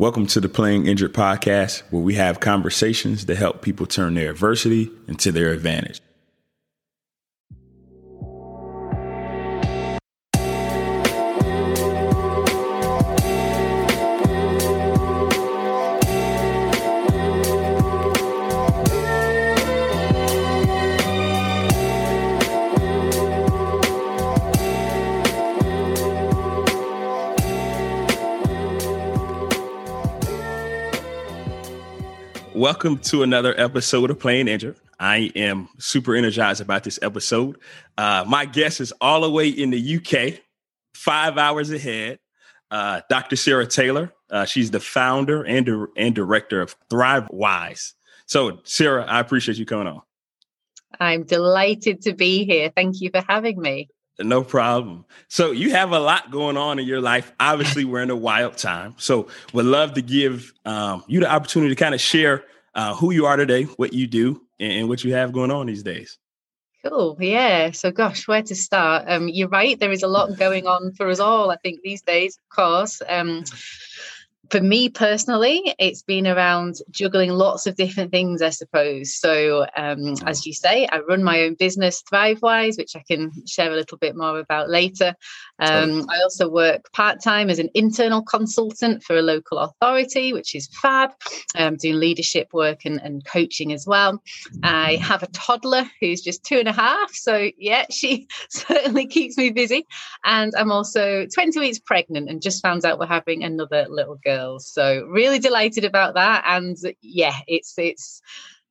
Welcome to the Playing Injured podcast, where we have conversations that help people turn their adversity into their advantage. Welcome to another episode of Playing Injured. I am super energized about this episode. Uh, my guest is all the way in the UK, five hours ahead. Uh, Dr. Sarah Taylor. Uh, she's the founder and, and director of ThriveWise. So, Sarah, I appreciate you coming on. I'm delighted to be here. Thank you for having me. No problem. So you have a lot going on in your life. Obviously, we're in a wild time. So would love to give um, you the opportunity to kind of share uh, who you are today, what you do, and, and, what you have going on these days. Cool. Yeah. So, gosh, where to start? Um, you're right. There is a lot going on for us all, I think, these days, of course. Um, for me personally, it's been around juggling lots of different things, I suppose. So, um, as you say, I run my own business, ThriveWise, which I can share a little bit more about later. Um, I also work part time as an internal consultant for a local authority, which is fab, I'm doing leadership work and, and coaching as well. I have a toddler who's just two and a half. So, yeah, she certainly keeps me busy. And I'm also 20 weeks pregnant and just found out we're having another little girl. So, really delighted about that. And yeah, it's, it's,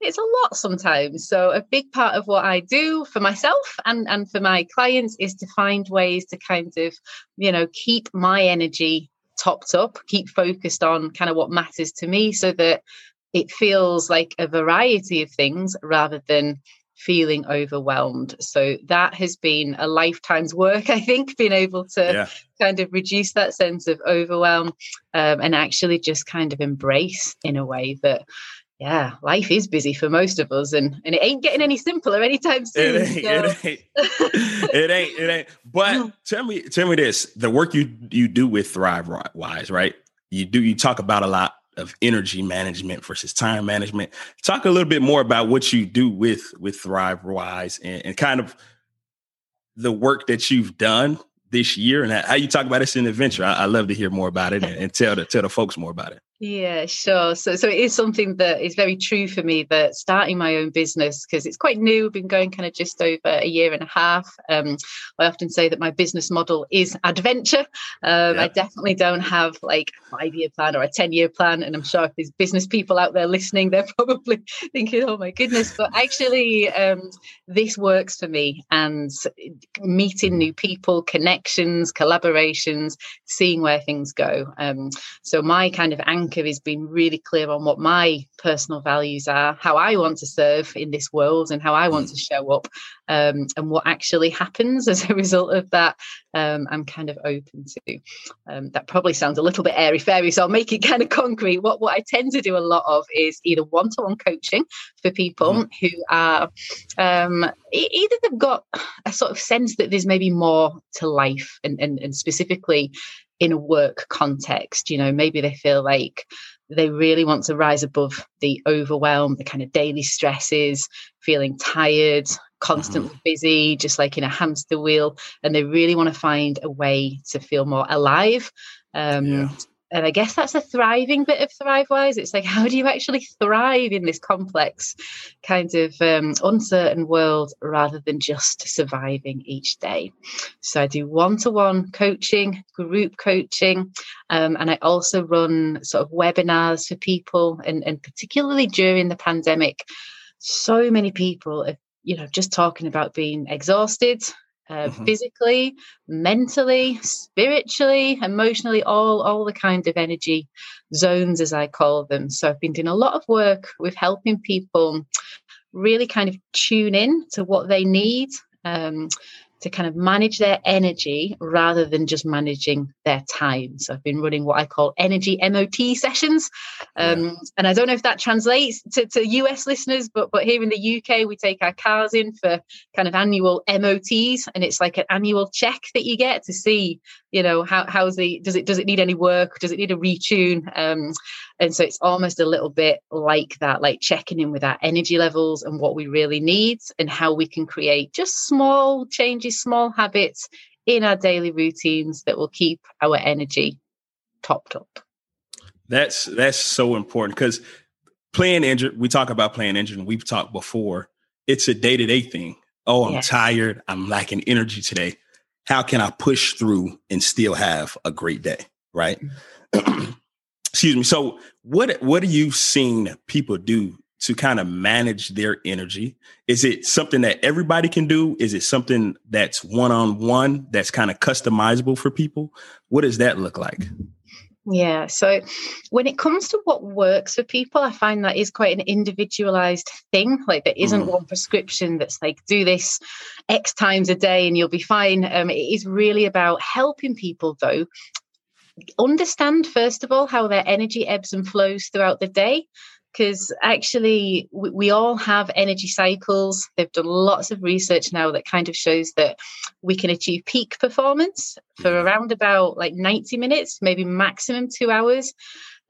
it's a lot sometimes. So a big part of what I do for myself and and for my clients is to find ways to kind of, you know, keep my energy topped up, keep focused on kind of what matters to me so that it feels like a variety of things rather than feeling overwhelmed. So that has been a lifetime's work, I think, being able to yeah. kind of reduce that sense of overwhelm um, and actually just kind of embrace in a way that yeah, life is busy for most of us, and and it ain't getting any simpler anytime soon. It ain't. So. It ain't. it ain't. It ain't. But tell me, tell me this: the work you you do with Thrive Wise, right? You do. You talk about a lot of energy management versus time management. Talk a little bit more about what you do with with ThriveWise and, and kind of the work that you've done this year and how you talk about this in the venture. I, I love to hear more about it and, and tell the tell the folks more about it. Yeah, sure. So, so it is something that is very true for me that starting my own business, because it's quite new, I've been going kind of just over a year and a half. Um, I often say that my business model is adventure. Um, yeah. I definitely don't have like a five year plan or a 10 year plan. And I'm sure if there's business people out there listening, they're probably thinking, oh my goodness. But actually, um, this works for me. And meeting new people, connections, collaborations, seeing where things go. Um, so, my kind of anchor anchor is being really clear on what my personal values are, how I want to serve in this world, and how I want to mm. show up, um, and what actually happens as a result of that. Um, I'm kind of open to. Um, that probably sounds a little bit airy fairy, so I'll make it kind of concrete. What what I tend to do a lot of is either one to one coaching for people mm. who are um, either they've got a sort of sense that there's maybe more to life, and and, and specifically in a work context. You know, maybe they feel like they really want to rise above the overwhelm, the kind of daily stresses, feeling tired, constantly mm-hmm. busy, just like in a hamster wheel, and they really want to find a way to feel more alive. Um, yeah and I guess that's a thriving bit of ThriveWise. It's like, how do you actually thrive in this complex, kind of um, uncertain world rather than just surviving each day? So I do one to one coaching, group coaching, um, and I also run sort of webinars for people. And, and particularly during the pandemic, so many people are, you know, just talking about being exhausted, uh, mm-hmm. physically, mentally, spiritually, emotionally, all all the kind of energy zones as I call them. So I've been doing a lot of work with helping people really kind of tune in to what they need. Um, to kind of manage their energy rather than just managing their time. So I've been running what I call energy MOT sessions. Um, yeah. And I don't know if that translates to, to US listeners, but but here in the UK, we take our cars in for kind of annual MOTs. And it's like an annual check that you get to see you know how how's the does it does it need any work? Does it need a retune? Um and so it's almost a little bit like that like checking in with our energy levels and what we really need and how we can create just small changes small habits in our daily routines that will keep our energy topped up. That's that's so important because playing injured we talk about playing injured and we've talked before. It's a day-to-day thing. Oh i'm yes. tired. I'm lacking energy today how can I push through and still have a great day? Right. Mm-hmm. Excuse me. So what what are you seeing people do to kind of manage their energy? Is it something that everybody can do? Is it something that's one on one that's kind of customizable for people? What does that look like? Yeah. So when it comes to what works for people, I find that is quite an individualized thing. Like there isn't mm. one prescription that's like, do this X times a day and you'll be fine. Um, it is really about helping people, though, understand, first of all, how their energy ebbs and flows throughout the day because actually we, we, all have energy cycles. They've done lots of research now that kind of shows that we can achieve peak performance for mm-hmm. around about like 90 minutes maybe maximum two hours.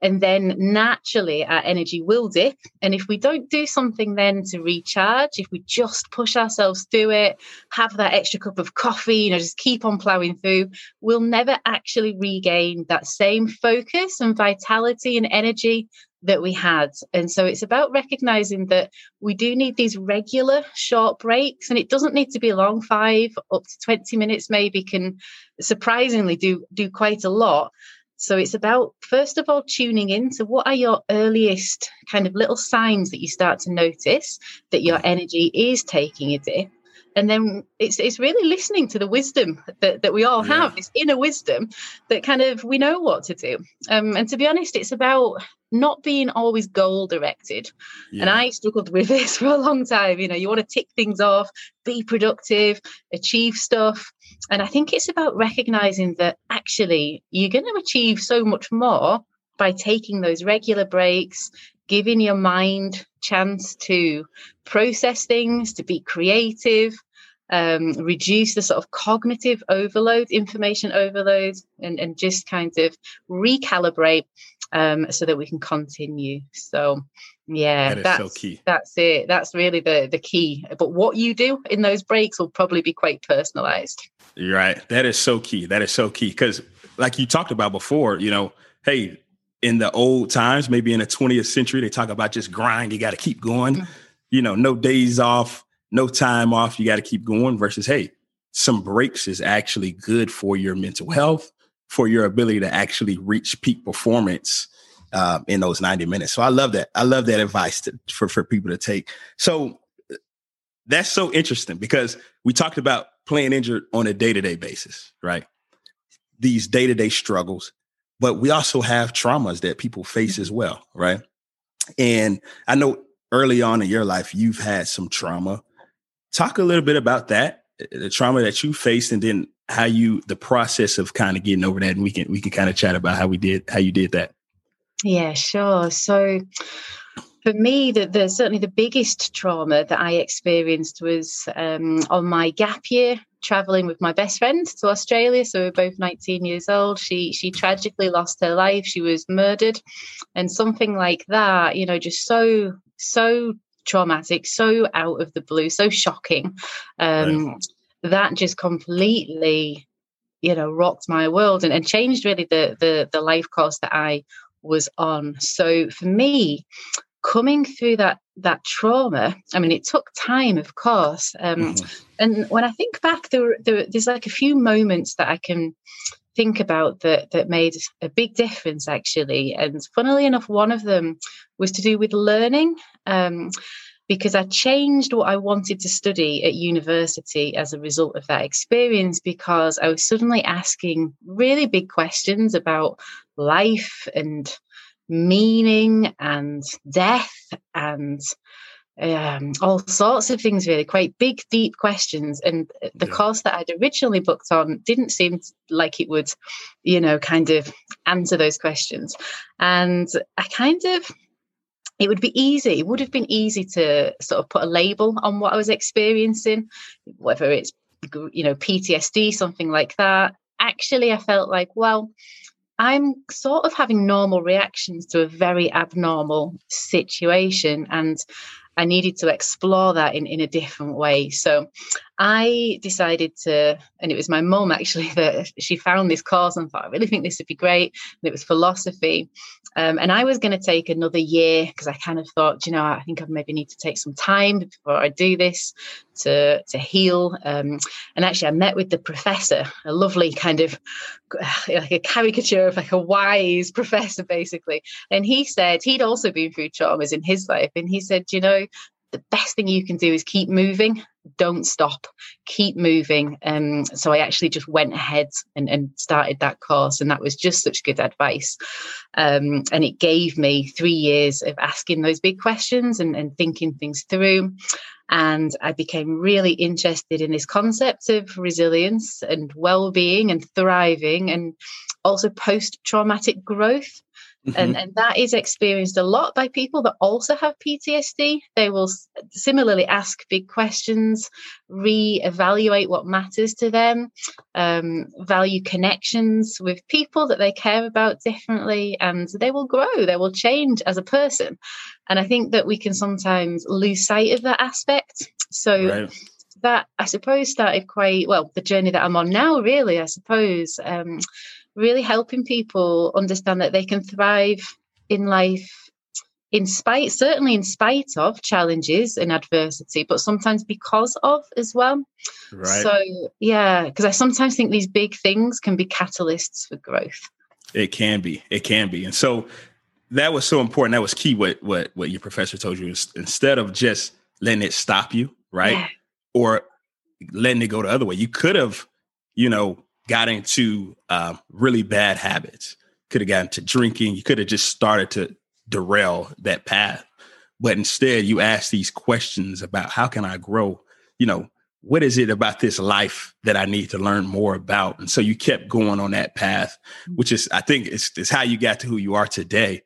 And then naturally our energy will dip. And if we don't do something then to recharge if we just push ourselves through it have that extra cup of coffee you know just keep on plowing through we'll never actually regain that same focus and vitality and energy that we had. And so it's about recognizing that we do need these regular short breaks, and it doesn't need to be long, five up to 20 minutes, maybe can surprisingly do, do quite a lot. So it's about, first of all, tuning in to what are your earliest kind of little signs that you start to notice that your energy is taking a dip and then it's it's really listening to the wisdom that, that we all yeah. have this inner wisdom that kind of we know what to do um, and to be honest it's about not being always goal directed yeah. and i struggled with this for a long time you know you want to tick things off be productive achieve stuff and i think it's about recognizing that actually you're going to achieve so much more by taking those regular breaks giving your mind chance to process things, to be creative, um, reduce the sort of cognitive overload, information overload, and, and just kind of recalibrate um, so that we can continue. So, yeah, that that's so key. That's it. That's really the the key. But what you do in those breaks will probably be quite personalized. You're right. That is so key. That is so key because, like you talked about before, you know, hey, in the old times, maybe in the 20th century, they talk about just grind. You got to keep going. Mm-hmm. You know, no days off, no time off. You got to keep going. Versus, hey, some breaks is actually good for your mental health, for your ability to actually reach peak performance uh, in those 90 minutes. So I love that. I love that advice to, for for people to take. So that's so interesting because we talked about playing injured on a day to day basis, right? These day to day struggles but we also have traumas that people face mm-hmm. as well, right? And I know early on in your life, you've had some trauma. Talk a little bit about that, eh, eh, the trauma that you faced, and then how you the process of kind of getting over that. And we can we can kind of chat about how we did how you did that. Yeah, sure. So for me, the, the, certainly the biggest trauma that I experienced was um, on my gap year, traveling with my best friend to Australia. So we are both 19 years old. She she tragically lost her life. She was murdered, and something like that, you know, just so so traumatic, so out of the blue, so shocking. Um, right. That just completely, you know, rocked my world and, and changed really the the the life course that I was on. So for me, coming through that that trauma i mean it took time of course um, mm-hmm. And when i think back there, there, there's like a few moments that i can think about that that made a big difference actually. And funnily enough one of them was to do with learning um, because I changed what I wanted to study at university as a result of that experience because I was suddenly asking really big questions about life and meaning and death and um, all sorts of things, really, quite big, deep questions. And the yeah. course that I'd originally booked on didn't seem like it would, you know, kind of answer those questions. And I kind of, it would be easy, it would have been easy to sort of put a label on what I was experiencing, whether it's, you know, PTSD, something like that actually, I felt like, well, I'm sort of having normal reactions to a very abnormal situation. And I needed to explore that in, in a different way. So I decided to, and it was my mum actually that she found this course and thought, I really think this would be great. And it was philosophy. Um, and I was going to take another year because I kind of thought, you know, I think I maybe need to take some time before I do this to to heal. Um, and actually, I met with the professor, a lovely kind of like a caricature of like a wise professor, basically. And he said he'd also been through traumas in his life, and he said, you know, the best thing you can do is keep moving. Don't stop. Keep moving. Um, so i actually just went ahead and, and, started that course and that was just such good advice. Um, and it gave me three years of asking those big questions and, and thinking things through. And i became really interested in this concept of resilience and well-being and thriving and also post-traumatic growth Mm-hmm. And, and that is experienced a lot by people that also have PTSD. They will similarly ask big questions, re-evaluate what matters to them, um, value connections with people that they care about differently, and they will grow, they will change as a person. And I think that we can sometimes lose sight of that aspect. So right that I suppose started quite well the journey that I'm on now really I suppose um, really helping people understand that they can thrive in life in spite certainly in spite of challenges and adversity but sometimes because of as well. Right. So yeah because i sometimes think these big things can be catalysts for growth. It can be. It can be. And so that was so important. That was key what what what your professor told you. Is instead of just letting it stop you right yeah. or letting it go the other way you could have you know got into uh, really bad habits, could have gotten to drinking. You could have just started to derail that path. But instead, you ask these questions about how can I grow? You know, what is it about this life that I need to learn more about? And so you kept going on that path, which is, I think, it's, it's how you got to who you are today.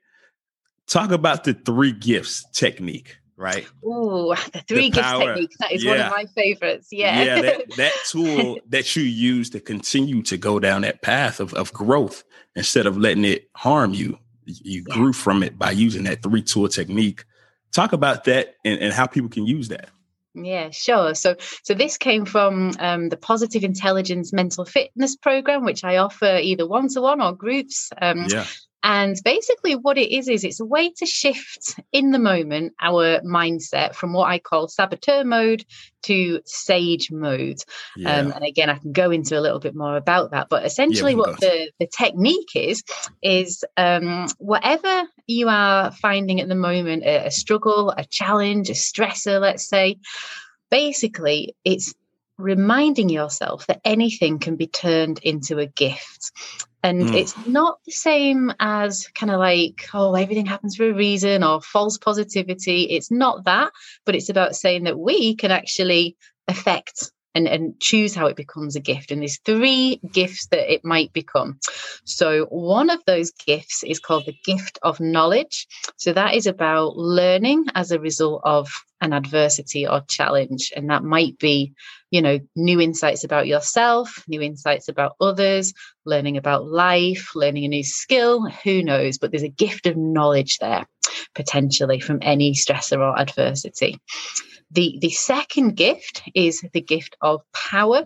Talk about the three gifts technique right? Oh, the three the gifts technique. That is yeah. one of my favorites. Yeah. Yeah, that, that tool that you use to continue to go down that path of, of growth instead of letting it harm you. You grew from it by using that three tool technique. Talk about that and, and how people can use that. Yeah, sure. So, so this came from um, the Positive Intelligence Mental Fitness Program, which I offer either one to one or groups. Um, yeah. And basically, what it is, is it's a way to shift in the moment our mindset from what I call saboteur mode to sage mode. Yeah. Um, and again, I can go into a little bit more about that. But essentially, yeah, what the, the technique is, is um, whatever you are finding at the moment a, a struggle, a challenge, a stressor, let's say, basically, it's reminding yourself that anything can be turned into a gift. And mm. it's not the same as kind of like, oh, everything happens for a reason or false positivity. It's not that, but it's about saying that we can actually affect and, and choose how it becomes a gift. And there's three gifts that it might become. So one of those gifts is called the gift of knowledge. So that is about learning as a result of an adversity or challenge. And that might be, you know, new insights about yourself, new insights about others, learning about life, learning a new skill, who knows? But there's a gift of knowledge there potentially from any stressor or adversity. The, the second gift is the gift of power.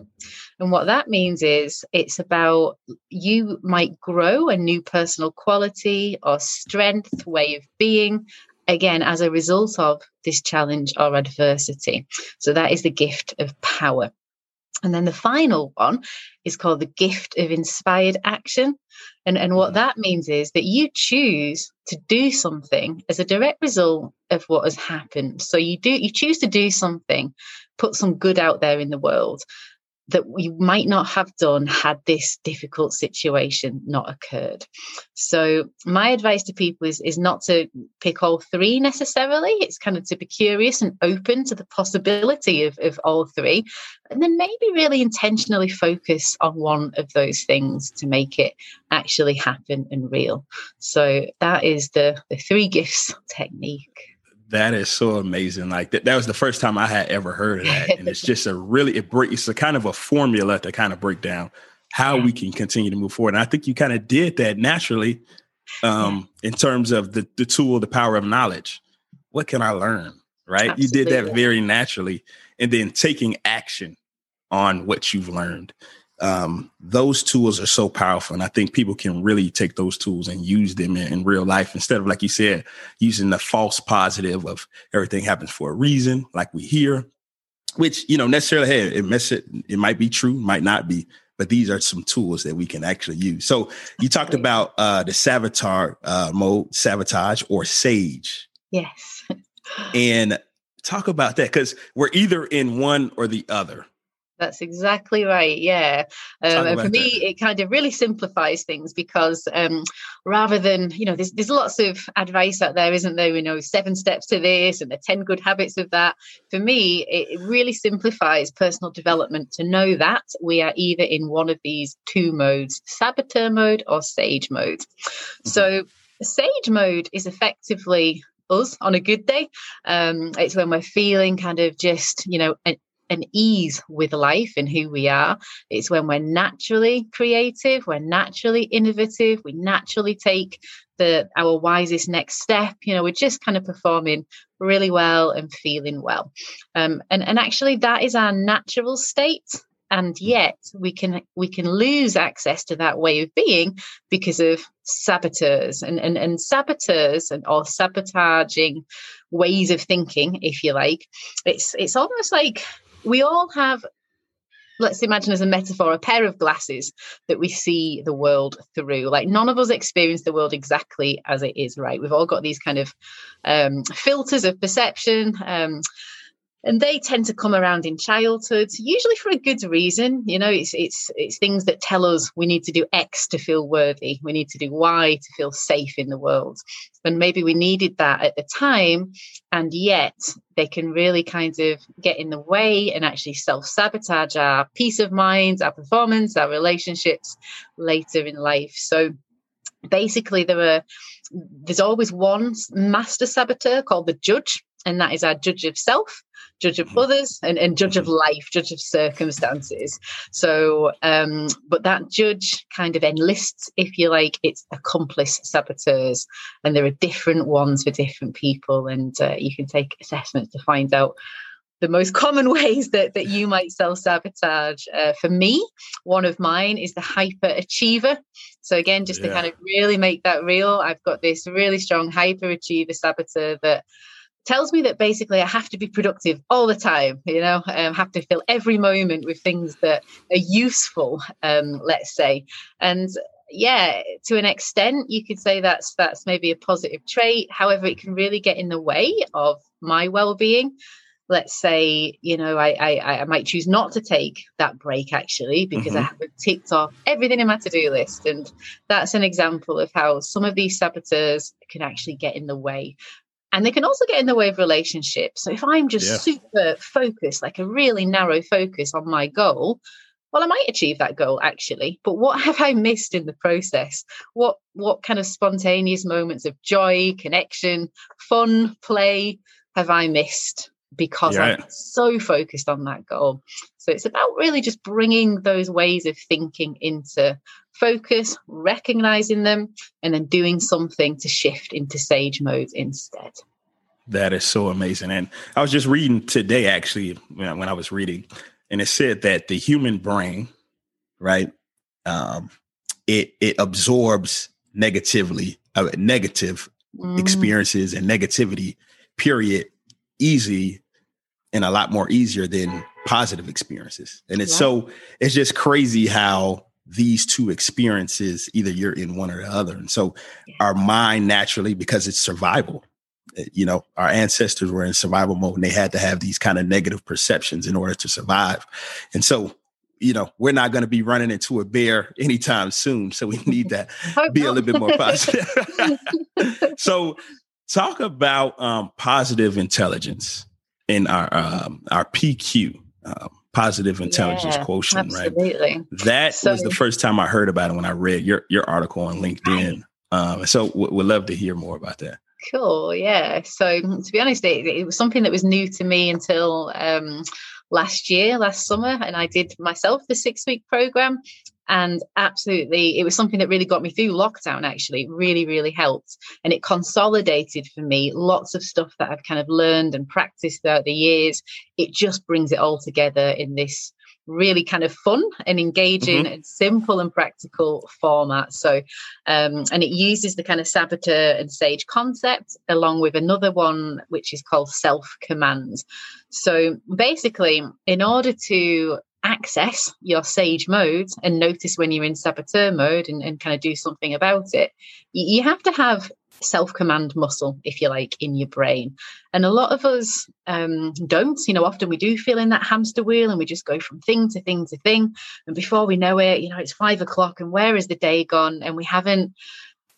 And what that means is it's about you might grow a new personal quality or strength, way of being, again, as a result of this challenge or adversity. So that is the gift of power. And then the final one is called the gift of inspired action. And, and what mm-hmm. that means is that you choose to do something as a direct result of what has happened. So you do you choose to do something, put some good out there in the world that we might not have done had this difficult situation not occurred. So my advice to people is, is not to pick all three necessarily. It's kind of to be curious and open to the possibility of, of all three. And then maybe really intentionally focus on one of those things to make it actually happen and real. So that is the, the three gifts technique. That is so amazing. Like that, that was the first time I had ever heard of that. And it's just a really, it break, it's a kind of a formula to kind of break down how we can continue to move forward. And I think you kind of did that naturally um, in terms of the, the tool, the power of knowledge. What can I learn? Right. Absolutely. You did that very naturally. And then taking action on what you've learned. Um, those tools are so powerful. And I think people can really take those tools and use them in, in, real life instead of, like you said, using the false positive of everything happens for a reason, like we hear, which, you know, necessarily, hey, it, mess it, it might be true, might not be, but these are some tools that we can actually use. So you talked about uh, the sabotage uh, mode, sabotage or sage. Yes. and talk about that because we're either in one or the other. That's exactly right. Yeah. Um, and for me, that. it kind of really simplifies things because um, rather than, you know, there's, there's lots of advice out there, isn't there? You know, seven steps to this and the 10 good habits of that. For me, it, it really simplifies personal development to know that we are either in one of these two modes saboteur mode or sage mode. Mm-hmm. So, sage mode is effectively us on a good day. Um, it's when we're feeling kind of just, you know, an ease with life and who we are. It's when we're naturally creative, we're naturally innovative, we naturally take the our wisest next step. You know, we're just kind of performing really well and feeling well. Um, and and actually, that is our natural state. And yet we can we can lose access to that way of being because of saboteurs and, and, and saboteurs and or sabotaging ways of thinking, if you like. It's it's almost like we all have let's imagine as a metaphor a pair of glasses that we see the world through. Like none of us experience the world exactly as it is right? We've all got these kind of um, filters of perception um, and they tend to come around in childhood usually for a good reason. You know it's it's it's things that tell us we need to do x to feel worthy. We need to do y to feel safe in the world. And maybe we needed that at the time and yet they can really kind of get in the way and actually self-sabotage our peace of mind our performance our relationships later in life. So basically there are there's always one master saboteur called the judge and that is our judge of self judge of mm-hmm. others and, and judge of life judge of circumstances so um but that judge kind of enlists if you like its accomplice saboteurs and there are different ones for different people and uh, you can take assessments to find out the most common ways that, that you might self sabotage. Uh, for me, one of mine is the hyper achiever. So, again, just yeah. to kind of really make that real, I've got this really strong hyper achiever saboteur that tells me that basically I have to be productive all the time, you know, um, have to fill every moment with things that are useful, um, let's say. And yeah, to an extent, you could say that's that's maybe a positive trait. However, it can really get in the way of my well-being. Let's say, you know, I I, I might choose not to take that break actually because mm-hmm. I haven't ticked off everything in my to-do list, and that's an example of how some of these saboteurs can actually get in the way and they can also get in the way of relationships. So if I'm just yeah. super focused, like a really narrow focus on my goal, well, I might achieve that goal actually, but what have I missed in the process? What what kind of spontaneous moments of joy, connection, fun, play have I missed because yeah. I'm so focused on that goal? So it's about really just bringing those ways of thinking into focus, recognizing them, and then doing something to shift into sage mode instead. That is so amazing. And I was just reading today, actually, when I was reading, and it said that the human brain, right, um, it it absorbs negatively, uh, negative mm. experiences and negativity, period, easy and a lot more easier than positive experiences. And it's yeah. so it's just crazy how these two experiences either you're in one or the other. And so yeah. our mind naturally because it's survival eh, you know our ancestors were in survival mode and they had to have these kind of negative perceptions in order to survive. And so you know we're not going to be running into a bear anytime soon so we need to be a little bit more positive so talk about um, positive intelligence in our um, our pq um, positive intelligence yeah, quotient, absolutely. right? That so, was the first time I heard about it when I read your your article on LinkedIn. Um, so w- would love to hear more about that. Cool, yeah. So to be honest, it, it was something that was new to me until um, last year, last summer, and I did myself the six week program. And absolutely, it was something that really got me through lockdown, actually. It really, really helped. And it consolidated for me lots of stuff that I've kind of learned and practiced throughout the years. It just brings it all together in this really kind of fun and engaging mm-hmm. and simple and practical format. So, um, and it uses the kind of saboteur and sage concept along with another one which is called self command. So, basically, in order to access your sage mode and notice when you're in saboteur mode and, and kind of do something about it, you have to have self command muscle, if you like, in your brain. And a lot of us um, don't. You know, often we do feel in that hamster wheel and we just go from thing to thing to thing. And before we know it, you know, it's five o'clock and where is the day gone? And we haven't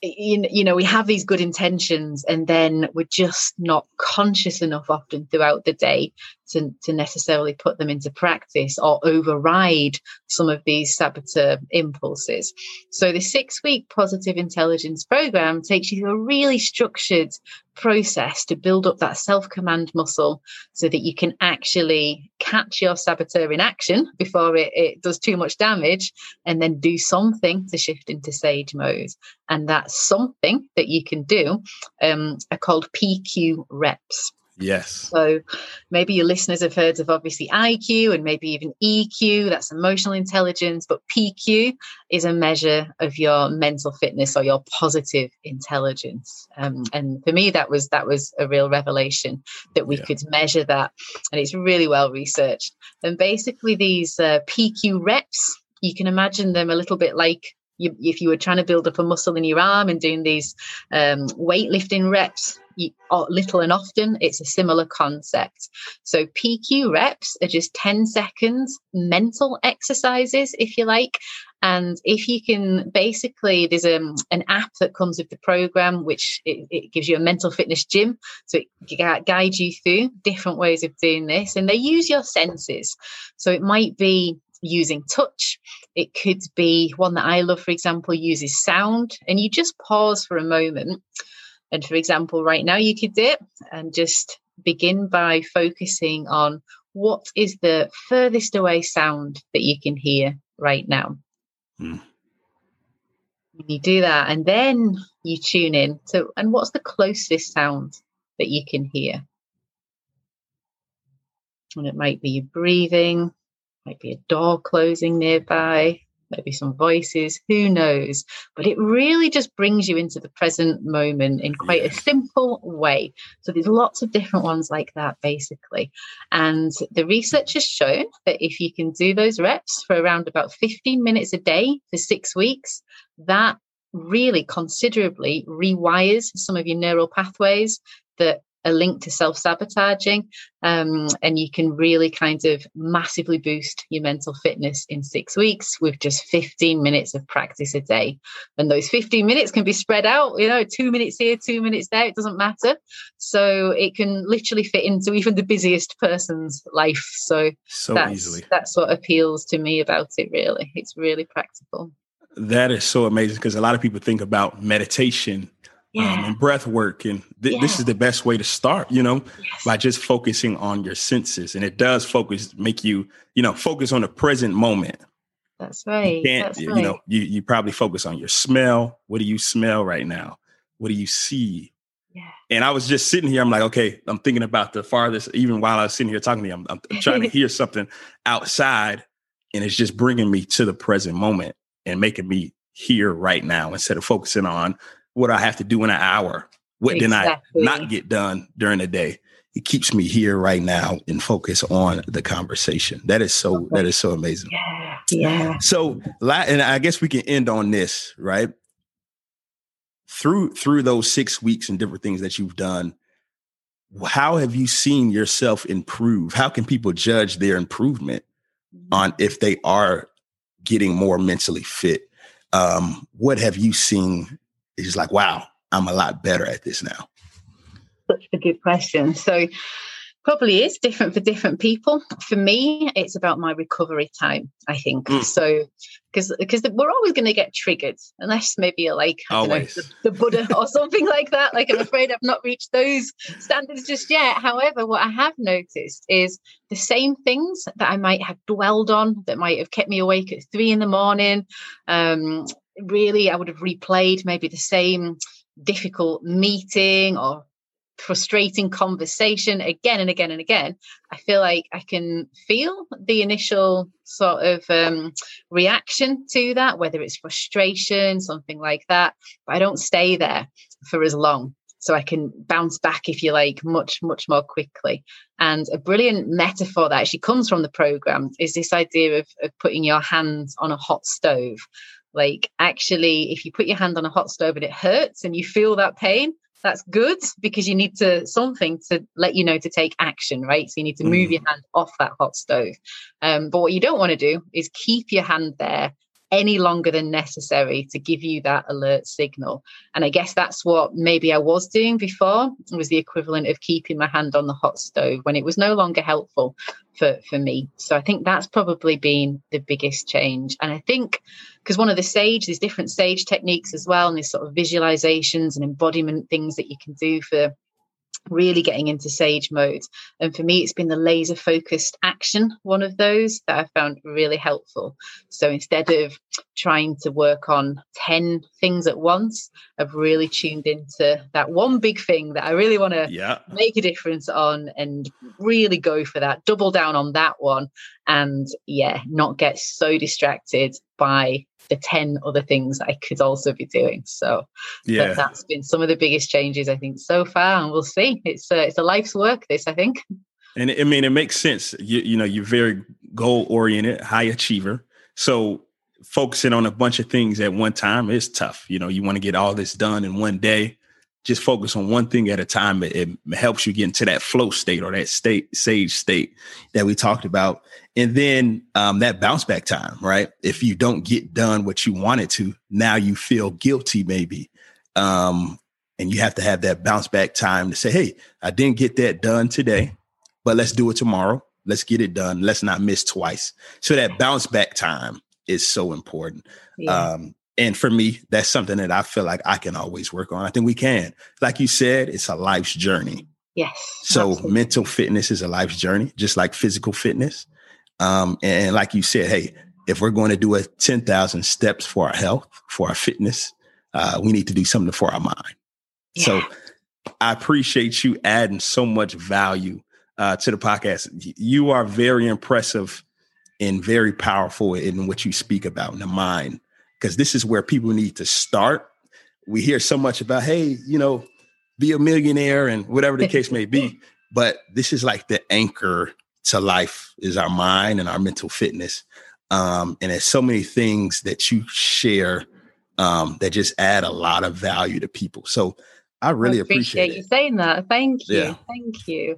you know we have these good intentions and then we're just not conscious enough often throughout the day to, to necessarily put them into practice or override some of these saboteur impulses so the six week positive intelligence program takes you through a really structured process to build up that self command muscle so that you can actually catch your saboteur in action before it, it does too much damage and then do something to shift into sage mode. And that something that you can do um, are called PQ reps. Yes. So maybe your listeners have heard of obviously IQ and maybe even EQ, that's emotional intelligence, but PQ is a measure of your mental fitness or your positive intelligence. Um, and for me, that was that was a real revelation that we yeah. could measure that, and it's really well researched. And basically, these uh, PQ reps, you can imagine them a little bit like you, if you were trying to build up a muscle in your arm and doing these um, weightlifting reps little and often, it's a similar concept. So PQ reps are just 10 seconds mental exercises, if you like. And if you can basically, there's a, um, an app that comes with the program, which it, it gives you a mental fitness gym. So it guides you through different ways of doing this. And they use your senses. So it might be using touch. It could be one that I love, for example, uses sound. And you just pause for a moment and for example, right now you could do it and just begin by focusing on what is the furthest away sound that you can hear right now. Mm. You do that and then you tune in. So, and what's the closest sound that you can hear? And it might be your breathing, might be a door closing nearby, maybe some voices, who knows? But it really just brings you into the present moment in quite a simple way. So there's lots of different ones like that, basically. And the research has shown that if you can do those reps for around about 15 minutes a day for six weeks, that really considerably rewires some of your neural pathways that a link to self sabotaging, um, and you can really kind of massively boost your mental fitness in six weeks with just 15 minutes of practice a day. And those 15 minutes can be spread out, you know, two minutes here, two minutes there, it doesn't matter. So it can literally fit into even the busiest person's life. So, so that's, easily. That's what appeals to me about it, really. It's really practical. That is so amazing because a lot of people think about meditation yeah. um, and breath work. And th- yeah. this is the best way to start, you know, yes. by just focusing on your senses. And it does focus, make you, you know, focus on the present moment. That's right. You That's you right. know, you, you probably focus on your smell. What do you smell right now? What do you see? Yeah. And I was just sitting here. I'm like, okay, I'm thinking about the farthest, even while I was sitting here talking to you, I'm, I'm trying to hear something outside and it's just bringing me to the present moment and making me here right now instead of focusing on what I have to do in an hour. What exactly. did I not get done during the day? It keeps me here right now and focus on the conversation. That is so. That is so amazing. Yeah. Yeah. So, and I guess we can end on this, right? Through through those six weeks and different things that you've done, how have you seen yourself improve? How can people judge their improvement mm-hmm. on if they are getting more mentally fit? Um, what have you seen it's like, wow, I'm a lot better at this now? Such a good question. So, probably is different for different people. For me, it's about my recovery time, I think. Mm. So, because because we're always going to get triggered unless maybe you're like know, the, the, Buddha or something like that. Like I'm afraid I've not reached those standards just yet. However, what I have noticed is the same things that I might have dwelled on that might have kept me awake at three in the morning. Um, really, I would have replayed maybe the same difficult meeting or frustrating conversation again and again and again, I feel like I can feel the initial sort of um, reaction to that, whether it's frustration, something like that. But I don't stay there for as long. So I can bounce back, if you like, much, much more quickly. And a brilliant metaphor that actually comes from the program is this idea of, of putting your hands on a hot stove. Like, actually, if you put your hand on a hot stove and it hurts and you feel that pain, that's good because you need to something to let you know to take action right so you need to move mm. your hand off that hot stove um, but what you don't want to do is keep your hand there any longer than necessary to give you that alert signal. And I guess that's what maybe I was doing before was the equivalent of keeping my hand on the hot stove when it was no longer helpful for, for me. So I think that's probably been the biggest change. And I think because one of the sage, there's different sage techniques as well, and there's sort of visualizations and embodiment things that you can do for really getting into sage mode. And for me, it's been the laser focused action, one of those that I found really helpful. So instead of trying to work on 10 things at once, I've really tuned into that one big thing that I really want to yeah. make a difference on and really go for that, double down on that one. And yeah, not get so distracted by the 10 other things I could also be doing. So yeah. that's been some of the biggest changes I think so far. And we'll see. It's a, it's a life's work, this, I think. And I mean, it makes sense. You, you know, you're very goal oriented, high achiever. So focusing on a bunch of things at one time is tough. You know, you want to get all this done in one day. Just focus on one thing at a time. It, it helps you get into that flow state or that state, sage state that we talked about. And then um, that bounce back time, right? If you don't get done what you wanted to, now you feel guilty, maybe. Um, and you have to have that bounce back time to say, hey, I didn't get that done today, but let's do it tomorrow. Let's get it done. Let's not miss twice. So that bounce back time is so important. Yeah. Um, and for me, that's something that I feel like I can always work on. I think we can. Like you said, it's a life's journey. Yes. So absolutely. mental fitness is a life's journey, just like physical fitness. Um, and like you said, hey, if we're going to do a 10,000 steps for our health, for our fitness, uh, we need to do something for our mind. Yeah. So I appreciate you adding so much value uh, to the podcast. You are very impressive and very powerful in what you speak about in the mind, because this is where people need to start. We hear so much about, hey, you know, be a millionaire and whatever the case may be. But this is like the anchor to life is our mind and our mental fitness. Um, and there's so many things that you share um, that just add a lot of value to people. So I really I appreciate, appreciate you saying that. Thank you. Yeah. Thank you.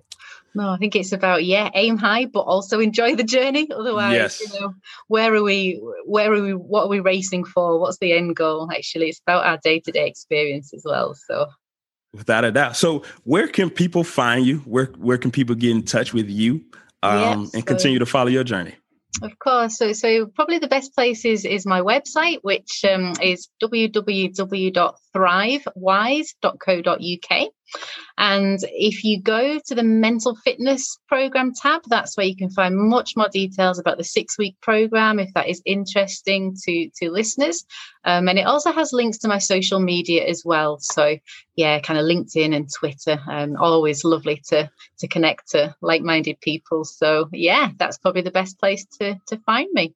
No, I think it's about yeah, aim high, but also enjoy the journey. Otherwise, yes. you know, where are we? Where are we? What are we racing for? What's the end goal? Actually, it's about our day to day experience as well. So, without a doubt. So, where can people find you? Where Where can people get in touch with you? um, yes, and continue to follow your journey? Of course. So, so probably the best place is, is my website, which um, is www.thrivewise.co.uk. And if you go to the mental fitness program tab, that's where you can find much more details about the six week program if that is interesting to, to listeners. Um, and it also has links to my social media as well. So, yeah, kind of LinkedIn and Twitter. Um, always lovely to, to connect to like minded people. So, yeah, that's probably the best place to, to find me.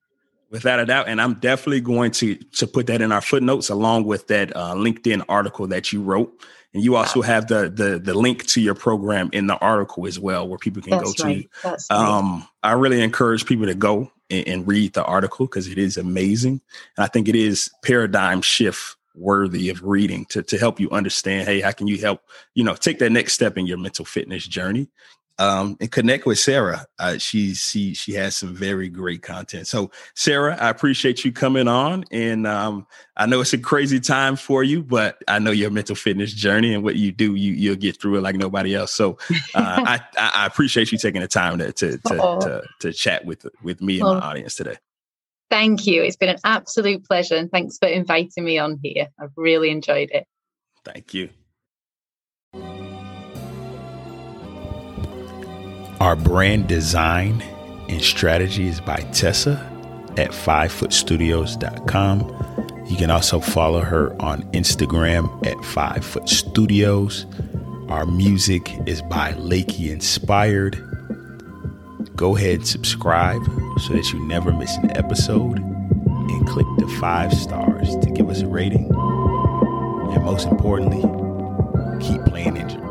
Without a doubt, and I'm definitely going to to put that in our footnotes along with that uh, LinkedIn article that you wrote and you also have the the the link to your program in the article as well, where people can That's go right. to. That's um, right. I really encourage people to go and, and read the article because it is amazing, and I think it is paradigm shift worthy of reading to to help you understand. Hey, how can you help? You know, take that next step in your mental fitness journey um, and connect with Sarah. Uh, she she she has some very great content. So Sarah, I appreciate you coming on, and um, I know it's a crazy time for you, but I know your mental fitness journey and what you do, you you'll get through it like nobody else. So uh, I I appreciate you taking the time to to to, to, to chat with with me and my audience today. Thank you. It's been an absolute pleasure. And thanks for inviting me on here. I've really enjoyed it. Thank you. Our brand design and strategy is by Tessa at fivefootstudios.com. You can also follow her on Instagram at fivefootstudios. Our music is by Lakey Inspired. Go ahead and subscribe so that you never miss an episode and click the five stars to give us a rating. And most importantly, keep playing injured.